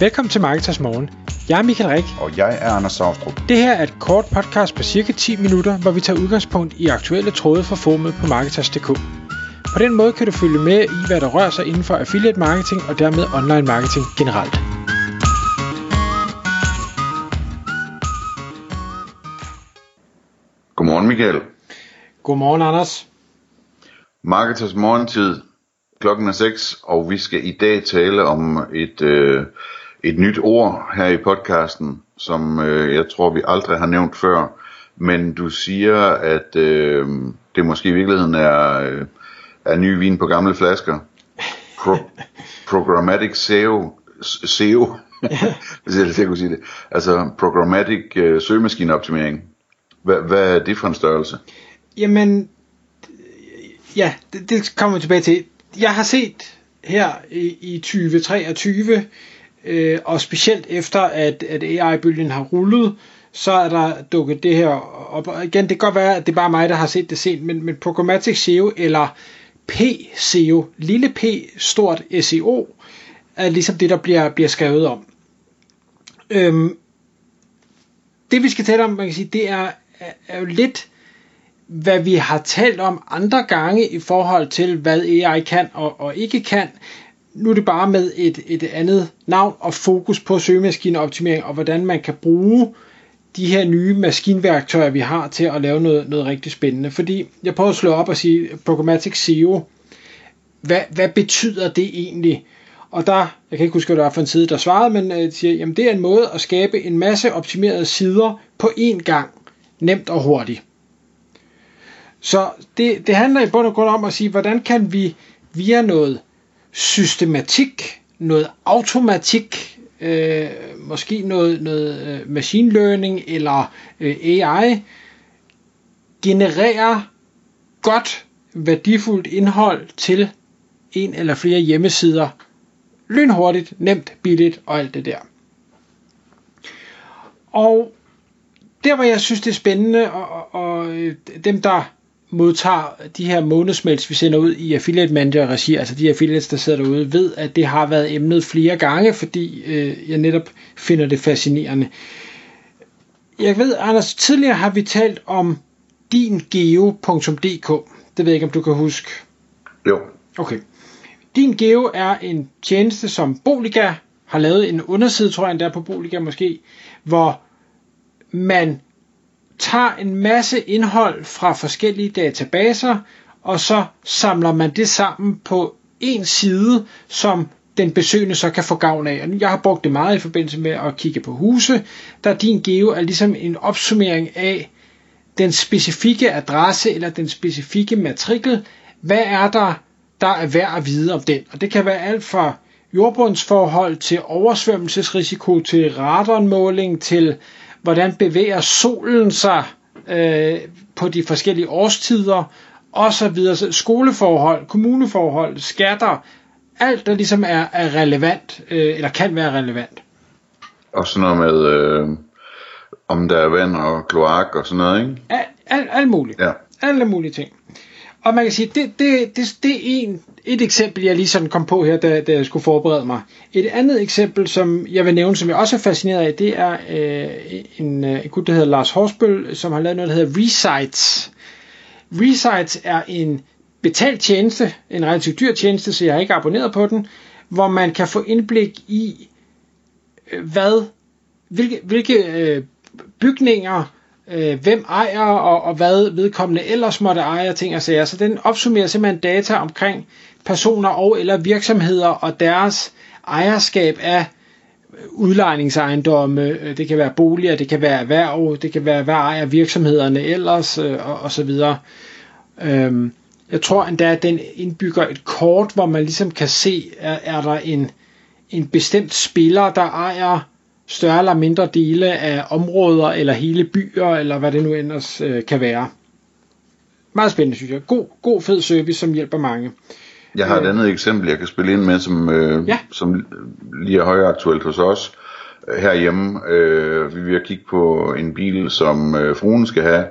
Velkommen til Marketers Morgen. Jeg er Michael Rik. Og jeg er Anders Saustrup. Det her er et kort podcast på cirka 10 minutter, hvor vi tager udgangspunkt i aktuelle tråde fra formet på Marketers.dk. På den måde kan du følge med i, hvad der rører sig inden for affiliate marketing og dermed online marketing generelt. Godmorgen Michael. Godmorgen Anders. Marketers morgentid. Klokken er 6, og vi skal i dag tale om et, øh, et nyt ord her i podcasten, som øh, jeg tror vi aldrig har nævnt før. Men du siger, at øh, det måske i virkeligheden er, øh, er ny vin på gamle flasker. Pro- programmatic SEO. SEO. Hvis jeg, kunne sige det. Altså programmatic øh, søgemaskineoptimering. Hvad, hvad er det for en størrelse? Jamen, ja, det, det kommer vi tilbage til. Jeg har set her i, i 2023, øh, og specielt efter at, at AI-bølgen har rullet, så er der dukket det her op. Og igen, det kan godt være, at det er bare mig, der har set det sent, men, men Programmatic SEO eller P-SEO, lille p, stort SEO, er ligesom det, der bliver, bliver skrevet om. Øhm, det vi skal tale om, man kan sige, det er, er jo lidt, hvad vi har talt om andre gange i forhold til, hvad AI kan og, og ikke kan. Nu er det bare med et, et andet navn og fokus på søgemaskineoptimering og hvordan man kan bruge de her nye maskinværktøjer, vi har til at lave noget, noget rigtig spændende. Fordi jeg prøver at slå op og sige, Programmatic SEO, hvad, hvad betyder det egentlig? Og der, jeg kan ikke huske, hvad det var for en side, der svarede, men øh, siger, jamen det er en måde at skabe en masse optimerede sider på én gang, nemt og hurtigt. Så det, det handler i bund og grund om at sige, hvordan kan vi via noget systematik, noget automatik, øh, måske noget, noget øh, machine learning eller øh, AI, genererer godt værdifuldt indhold til en eller flere hjemmesider lynhurtigt, nemt, billigt og alt det der. Og der hvor jeg synes det er spændende, og, og, og øh, dem der modtager de her månedsmails, vi sender ud i Affiliate Manager regi, altså de affiliates, der sidder derude, ved, at det har været emnet flere gange, fordi øh, jeg netop finder det fascinerende. Jeg ved, Anders, tidligere har vi talt om dingeo.dk. Det ved jeg ikke, om du kan huske. Jo. Okay. Din Geo er en tjeneste, som Boliga har lavet en underside, tror jeg der på Boliga måske, hvor man tager en masse indhold fra forskellige databaser, og så samler man det sammen på en side, som den besøgende så kan få gavn af. Jeg har brugt det meget i forbindelse med at kigge på huse, der din geo er ligesom en opsummering af den specifikke adresse eller den specifikke matrikel. Hvad er der, der er værd at vide om den? Og det kan være alt fra jordbundsforhold til oversvømmelsesrisiko, til radonmåling, til hvordan bevæger solen sig øh, på de forskellige årstider, og så videre. Skoleforhold, kommuneforhold, skatter, alt der ligesom er, er relevant, øh, eller kan være relevant. Og sådan noget med, øh, om der er vand og kloak og sådan noget, ikke? Alt al, al muligt. Ja. Alle mulige ting. Og man kan sige, det, det, det, det er en, et eksempel, jeg lige sådan kom på her, da, da jeg skulle forberede mig. Et andet eksempel, som jeg vil nævne, som jeg også er fascineret af, det er øh, en, øh, en gut, der hedder Lars Horsbøl, som har lavet noget, der hedder Resites. Resites er en betalt tjeneste, en relativt dyr tjeneste, så jeg har ikke abonneret på den, hvor man kan få indblik i, øh, hvad, hvilke, hvilke øh, bygninger, øh, hvem ejer og, og hvad vedkommende ellers måtte eje ting og sager. Så den opsummerer simpelthen data omkring personer og eller virksomheder og deres ejerskab af udlejningsejendomme, øh, det kan være boliger, det kan være erhverv, det kan være, hvad ejer virksomhederne ellers, øh, og, og så videre. Øhm, jeg tror endda, at den indbygger et kort, hvor man ligesom kan se, er, er der en, en bestemt spiller, der ejer større eller mindre dele af områder, eller hele byer, eller hvad det nu ellers øh, kan være. Meget spændende, synes jeg. God, god fed service, som hjælper mange. Jeg har et andet eksempel, jeg kan spille ind med, som, øh, Ja. som lige er højaktuelt hos os øh, herhjemme. Øh, vi vil kigge på en bil, som øh, fruen skal have,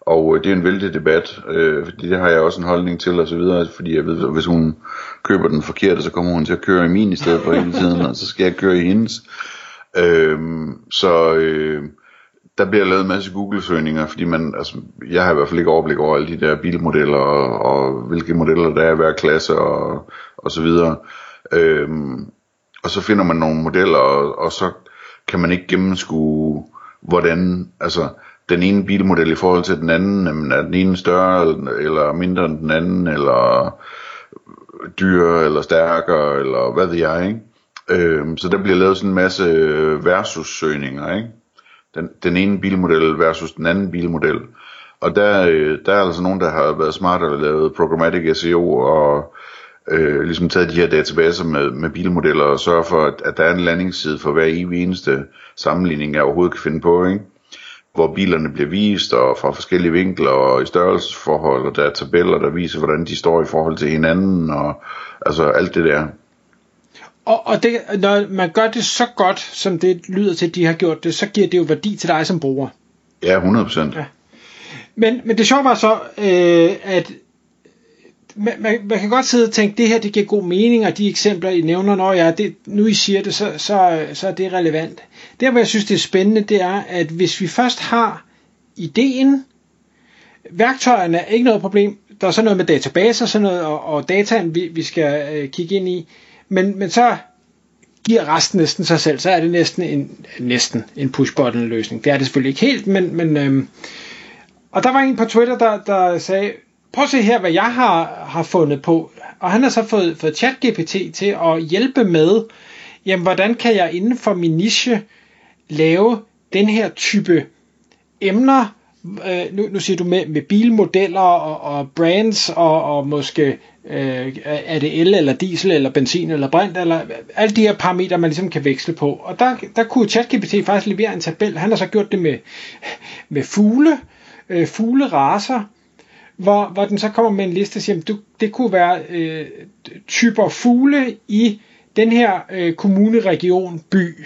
Og øh, det er en vældig debat, øh, fordi det har jeg også en holdning til og så videre, fordi jeg ved, at hvis hun køber den forkerte, så kommer hun til at køre i min i stedet for hele tiden, og så skal jeg køre i hendes. Øhm, så øh, der bliver lavet en masse Google-søgninger, fordi man, altså, jeg har i hvert fald ikke overblik over alle de der bilmodeller, og, og hvilke modeller der er i hver klasse, og, og så videre. Øhm, og så finder man nogle modeller, og, og så kan man ikke gennemskue, hvordan, altså, den ene bilmodel i forhold til den anden, jamen, er den ene større eller mindre end den anden, eller dyrere eller stærkere, eller hvad ved jeg, ikke? Øhm, så der bliver lavet sådan en masse øh, versus-søgninger, ikke? Den, den ene bilmodel versus den anden bilmodel. Og der, øh, der er altså nogen, der har været smart og lavet programmatic SEO og øh, ligesom taget de her databaser med, med bilmodeller og sørge for, at, at der er en landingsside for hver eneste sammenligning, jeg overhovedet kan finde på, ikke? hvor bilerne bliver vist, og fra forskellige vinkler, og i størrelsesforhold, og der er tabeller, der viser, hvordan de står i forhold til hinanden, og altså alt det der. Og, og det, når man gør det så godt, som det lyder til, at de har gjort det, så giver det jo værdi til dig som bruger. Ja, 100%. Ja. Men, men det sjove var så, øh, at man, man, man kan godt sidde og tænke, det her det giver god mening, og de eksempler, I nævner, når jeg, det, nu I siger det, så, så, så er det relevant. Der, hvor jeg synes, det er spændende, det er, at hvis vi først har ideen, værktøjerne er ikke noget problem, der er så noget med databaser sådan noget, og, og dataen, vi, vi skal øh, kigge ind i, men, men så giver resten næsten sig selv, så er det næsten en, næsten en push-button løsning. Det er det selvfølgelig ikke helt, men, men øhm, og der var en på Twitter, der, der sagde, prøv at se her, hvad jeg har, har fundet på. Og han har så fået, fået ChatGPT til at hjælpe med, jamen hvordan kan jeg inden for min niche lave den her type emner, øh, nu, nu siger du med, med bilmodeller og, og brands og, og måske øh, er det el eller diesel eller benzin eller brint eller alle de her parametre man ligesom kan veksle på og der, der kunne ChatGPT faktisk levere en tabel han har så gjort det med, med fugle øh, fugleraser hvor, hvor den så kommer med en liste og siger, du, det kunne være øh, typer fugle i den her øh, kommune, region, by.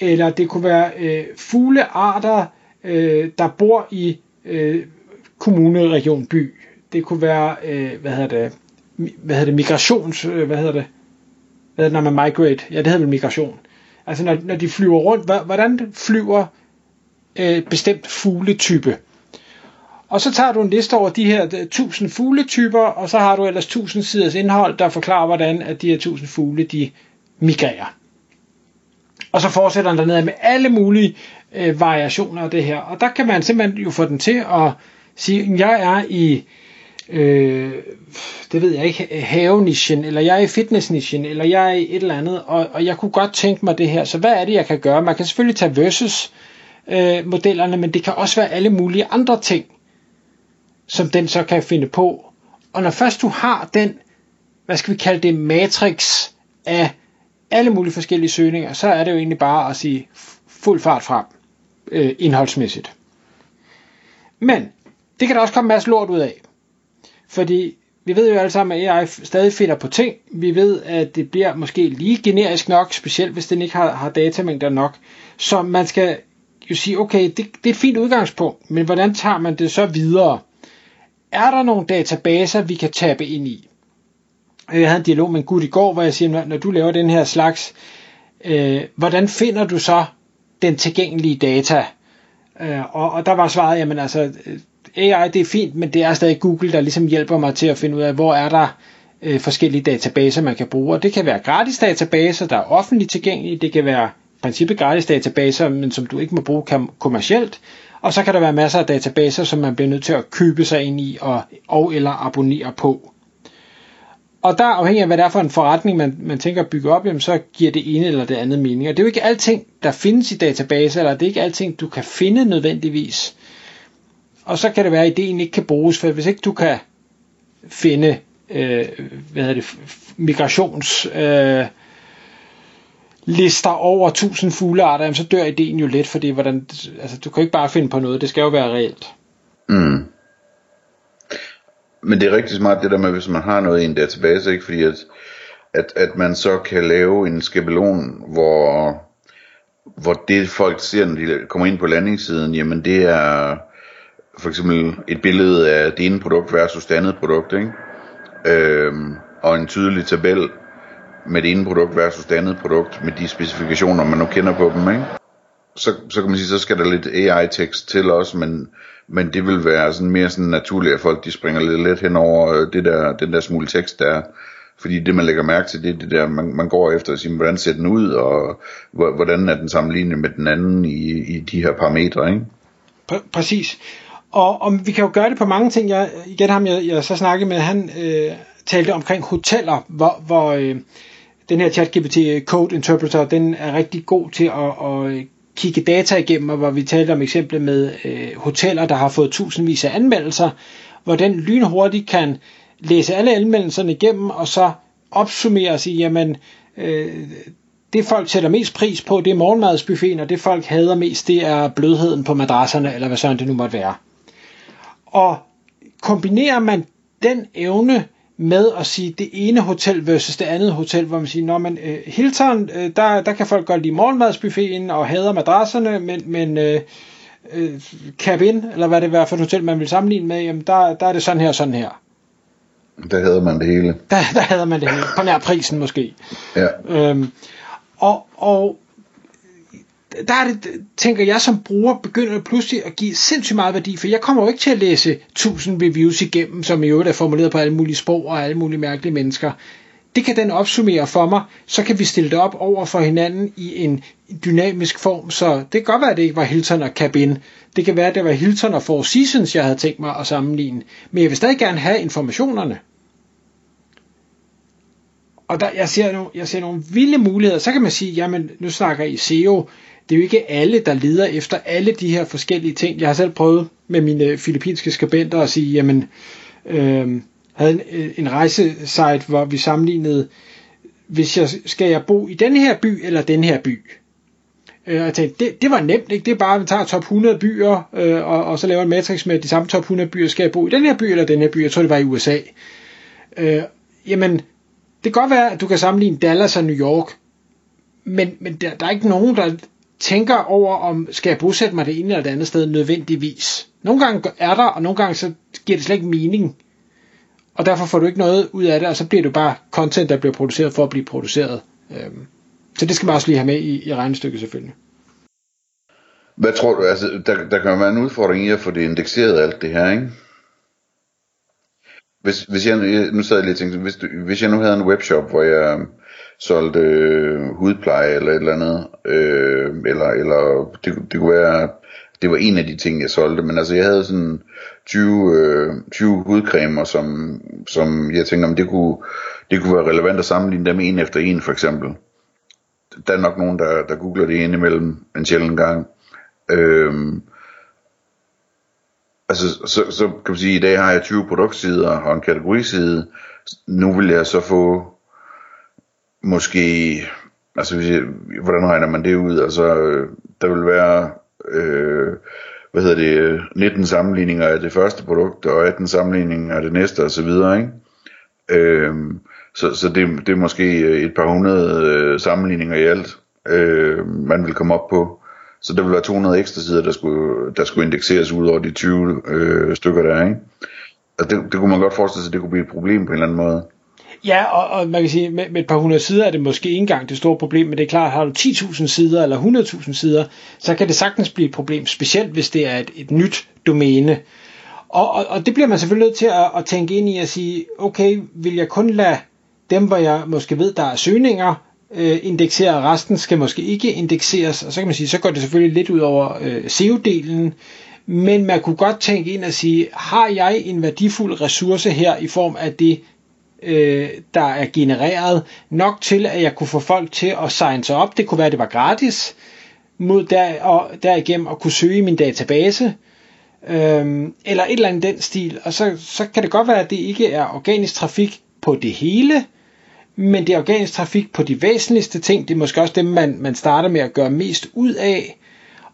Eller det kunne være øh, fuglearter, øh, der bor i øh, kommune, region, by. Det kunne være, øh, hvad hedder det, hvad hedder det, migrations, øh, hvad hedder det, hvad hedder det, når man migrate? Ja, det hedder vel migration. Altså når, når de flyver rundt, hvordan flyver øh, bestemt fugletype? Og så tager du en liste over de her øh, 1000 fugletyper, og så har du ellers 1000 siders indhold, der forklarer, hvordan at de her 1000 fugle, de migrerer. Og så fortsætter den dernede med alle mulige øh, variationer af det her. Og der kan man simpelthen jo få den til at sige, at jeg er i, øh, det ved jeg ikke, havenischen, eller jeg er i fitnessnischen, eller jeg er i et eller andet, og, og jeg kunne godt tænke mig det her. Så hvad er det, jeg kan gøre? Man kan selvfølgelig tage versus øh, modellerne, men det kan også være alle mulige andre ting som den så kan finde på. Og når først du har den, hvad skal vi kalde det, matrix af alle mulige forskellige søgninger, så er det jo egentlig bare at sige fuld fart frem øh, indholdsmæssigt. Men det kan der også komme en masse lort ud af. Fordi vi ved jo alle sammen, at AI stadig finder på ting. Vi ved, at det bliver måske lige generisk nok, specielt hvis den ikke har, har datamængder nok. Så man skal jo sige, okay, det, det er et fint udgangspunkt, men hvordan tager man det så videre? er der nogle databaser, vi kan tabe ind i? Øh, jeg havde en dialog med en gut i går, hvor jeg siger, når, når du laver den her slags, øh, hvordan finder du så den tilgængelige data? Øh, og, og der var svaret, jamen altså, øh, AI det er fint, men det er stadig Google, der ligesom hjælper mig til at finde ud af, hvor er der øh, forskellige databaser, man kan bruge. Og det kan være gratis databaser, der er offentligt tilgængelige. Det kan være i princippet gratis databaser, men som du ikke må bruge kommercielt. Og så kan der være masser af databaser, som man bliver nødt til at købe sig ind i og, og eller abonnere på. Og der afhængig af, hvad det er for en forretning, man, man tænker at bygge op, jamen, så giver det ene eller det andet mening. Og det er jo ikke alting, der findes i databaser, eller det er ikke alting, du kan finde nødvendigvis. Og så kan det være, at ideen ikke kan bruges, for hvis ikke du kan finde øh, hvad hedder det, migrations... Øh, lister over 1000 fuglearter, så dør ideen jo lidt, fordi hvordan, altså, du kan ikke bare finde på noget, det skal jo være reelt. Mm. Men det er rigtig smart det der med, hvis man har noget i en database, ikke? fordi at, at, at man så kan lave en skabelon, hvor, hvor det folk ser, når de kommer ind på landingssiden, jamen det er for eksempel et billede af det ene produkt versus det andet produkt, ikke? Øhm, og en tydelig tabel med det ene produkt versus det andet produkt, med de specifikationer, man nu kender på dem, ikke? Så, så kan man sige, så skal der lidt AI-tekst til også, men, men det vil være sådan mere sådan naturligt, at folk de springer lidt let hen over øh, det der, den der smule tekst der, fordi det man lægger mærke til, det er det der, man, man går efter at sige, hvordan ser den ud, og hvordan er den sammenlignet med den anden i, i de her parametre, ikke? Præcis. Og, og vi kan jo gøre det på mange ting. Jeg, igen ham, jeg, jeg så snakkede med, han øh, talte omkring hoteller, hvor, hvor øh, den her ChatGPT øh, Code Interpreter, den er rigtig god til at, at øh, kigge data igennem, og hvor vi talte om eksempler med øh, hoteller, der har fået tusindvis af anmeldelser, hvor den lynhurtigt kan læse alle anmeldelserne igennem, og så opsummere og sige, jamen, øh, det folk sætter mest pris på, det er morgenmadsbuffeten, og det folk hader mest, det er blødheden på madrasserne, eller hvad sådan det nu måtte være. Og kombinerer man den evne med at sige det ene hotel versus det andet hotel, hvor man siger, når man øh, Hilton, øh, der, der kan folk godt lide morgenmadsbuffeten og hader madrasserne, men, men øh, øh, cabin, eller hvad det er for et hotel, man vil sammenligne med, jamen der, der er det sådan her og sådan her. Der havde man det hele. Der, der havde man det hele. På nær prisen måske. Ja. Øhm, og, og der er det, tænker jeg som bruger, begynder pludselig at give sindssygt meget værdi, for jeg kommer jo ikke til at læse 1000 reviews igennem, som i øvrigt er formuleret på alle mulige sprog og alle mulige mærkelige mennesker. Det kan den opsummere for mig, så kan vi stille det op over for hinanden i en dynamisk form, så det kan godt være, at det ikke var Hilton og Cabin. Det kan være, at det var Hilton og Four Seasons, jeg havde tænkt mig at sammenligne. Men jeg vil stadig gerne have informationerne. Og der, jeg, ser nogle, jeg ser nogle vilde muligheder. Så kan man sige, jamen nu snakker I SEO. Det er jo ikke alle, der leder efter alle de her forskellige ting. Jeg har selv prøvet med mine filippinske skribenter at sige, jamen, øh, havde en, øh, en rejsesite, hvor vi sammenlignede, hvis jeg, skal jeg bo i den her by eller den her by? Øh, jeg tænkte, det, det var nemt, ikke? Det er bare, at vi tager top 100 byer, øh, og, og så laver en matrix med de samme top 100 byer. Skal jeg bo i den her by eller den her by? Jeg tror, det var i USA. Øh, jamen, det kan godt være, at du kan sammenligne Dallas og New York, men, men der, der er ikke nogen, der tænker over, om skal jeg bosætte mig det ene eller det andet sted nødvendigvis. Nogle gange er der, og nogle gange så giver det slet ikke mening. Og derfor får du ikke noget ud af det, og så bliver det bare content, der bliver produceret for at blive produceret. Øhm, så det skal man også lige have med i, i regnestykket selvfølgelig. Hvad tror du, altså der, der kan være en udfordring i at få det indekseret alt det her, ikke? Hvis, hvis jeg, nu sad jeg lige og tænkte, hvis, du, hvis jeg nu havde en webshop, hvor jeg solgte øh, hudpleje eller et eller andet, øh, eller, eller det, det kunne være, det var en af de ting, jeg solgte, men altså jeg havde sådan 20, øh, 20 hudcremer, som, som jeg tænkte, om det kunne, det kunne være relevant at sammenligne dem en efter en for eksempel. Der er nok nogen, der, der googler det ind imellem en sjældent gang. Øh, altså, så, så kan man sige, at i dag har jeg 20 produktsider og en kategoriside. Nu vil jeg så få måske, altså hvis jeg, hvordan regner man det ud? Altså, øh, der vil være, øh, hvad hedder det, 19 sammenligninger af det første produkt, og 18 sammenligninger af det næste, og så videre, ikke? Øh, så, så det, det er måske et par hundrede øh, sammenligninger i alt, øh, man vil komme op på. Så der vil være 200 ekstra sider, der skulle, der skulle indekseres ud over de 20 øh, stykker der, ikke? Og det, det kunne man godt forestille sig, at det kunne blive et problem på en eller anden måde. Ja, og, og man kan sige, med, med et par hundrede sider er det måske ikke engang det store problem, men det er klart, har du 10.000 sider eller 100.000 sider, så kan det sagtens blive et problem, specielt hvis det er et, et nyt domæne. Og, og, og det bliver man selvfølgelig nødt til at, at tænke ind i at sige, okay, vil jeg kun lade dem, hvor jeg måske ved, der er søgninger, øh, indeksere, og resten skal måske ikke indekseres, og så kan man sige, så går det selvfølgelig lidt ud over øh, SEO-delen, men man kunne godt tænke ind og sige, har jeg en værdifuld ressource her i form af det, øh, der er genereret, nok til, at jeg kunne få folk til at signe sig op. Det kunne være, at det var gratis, mod der, og derigennem at kunne søge i min database, øh, eller et eller andet den stil. Og så, så kan det godt være, at det ikke er organisk trafik på det hele, men det er organisk trafik på de væsentligste ting. Det er måske også dem, man, man starter med at gøre mest ud af.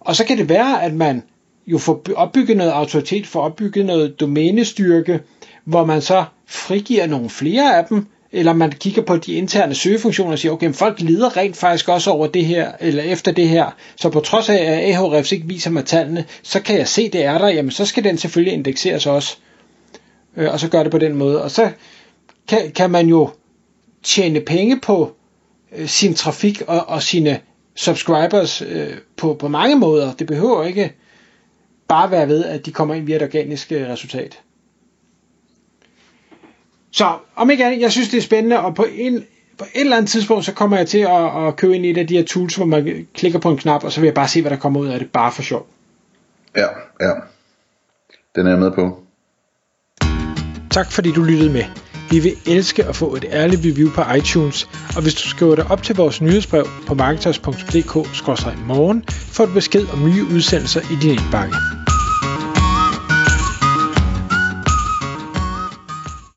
Og så kan det være, at man jo får opbygget noget autoritet, får opbygget noget domænestyrke, hvor man så frigiver nogle flere af dem, eller man kigger på de interne søgefunktioner og siger, okay, folk lider rent faktisk også over det her, eller efter det her, så på trods af, at Ahrefs ikke viser mig tallene, så kan jeg se, det er der, jamen så skal den selvfølgelig indekseres også, øh, og så gør det på den måde, og så kan, kan man jo tjene penge på øh, sin trafik og, og sine subscribers øh, på, på mange måder. Det behøver ikke bare være ved, at de kommer ind via et organisk øh, resultat. Så om ikke andet, jeg synes det er spændende, og på en, på et eller andet tidspunkt, så kommer jeg til at, at købe ind i et af de her tools, hvor man klikker på en knap, og så vil jeg bare se, hvad der kommer ud af det, bare for sjov. Ja, ja. Den er jeg med på. Tak fordi du lyttede med. Vi vil elske at få et ærligt review på iTunes, og hvis du skriver dig op til vores nyhedsbrev på marketers.dk-morgen, får du besked om nye udsendelser i din indbakke.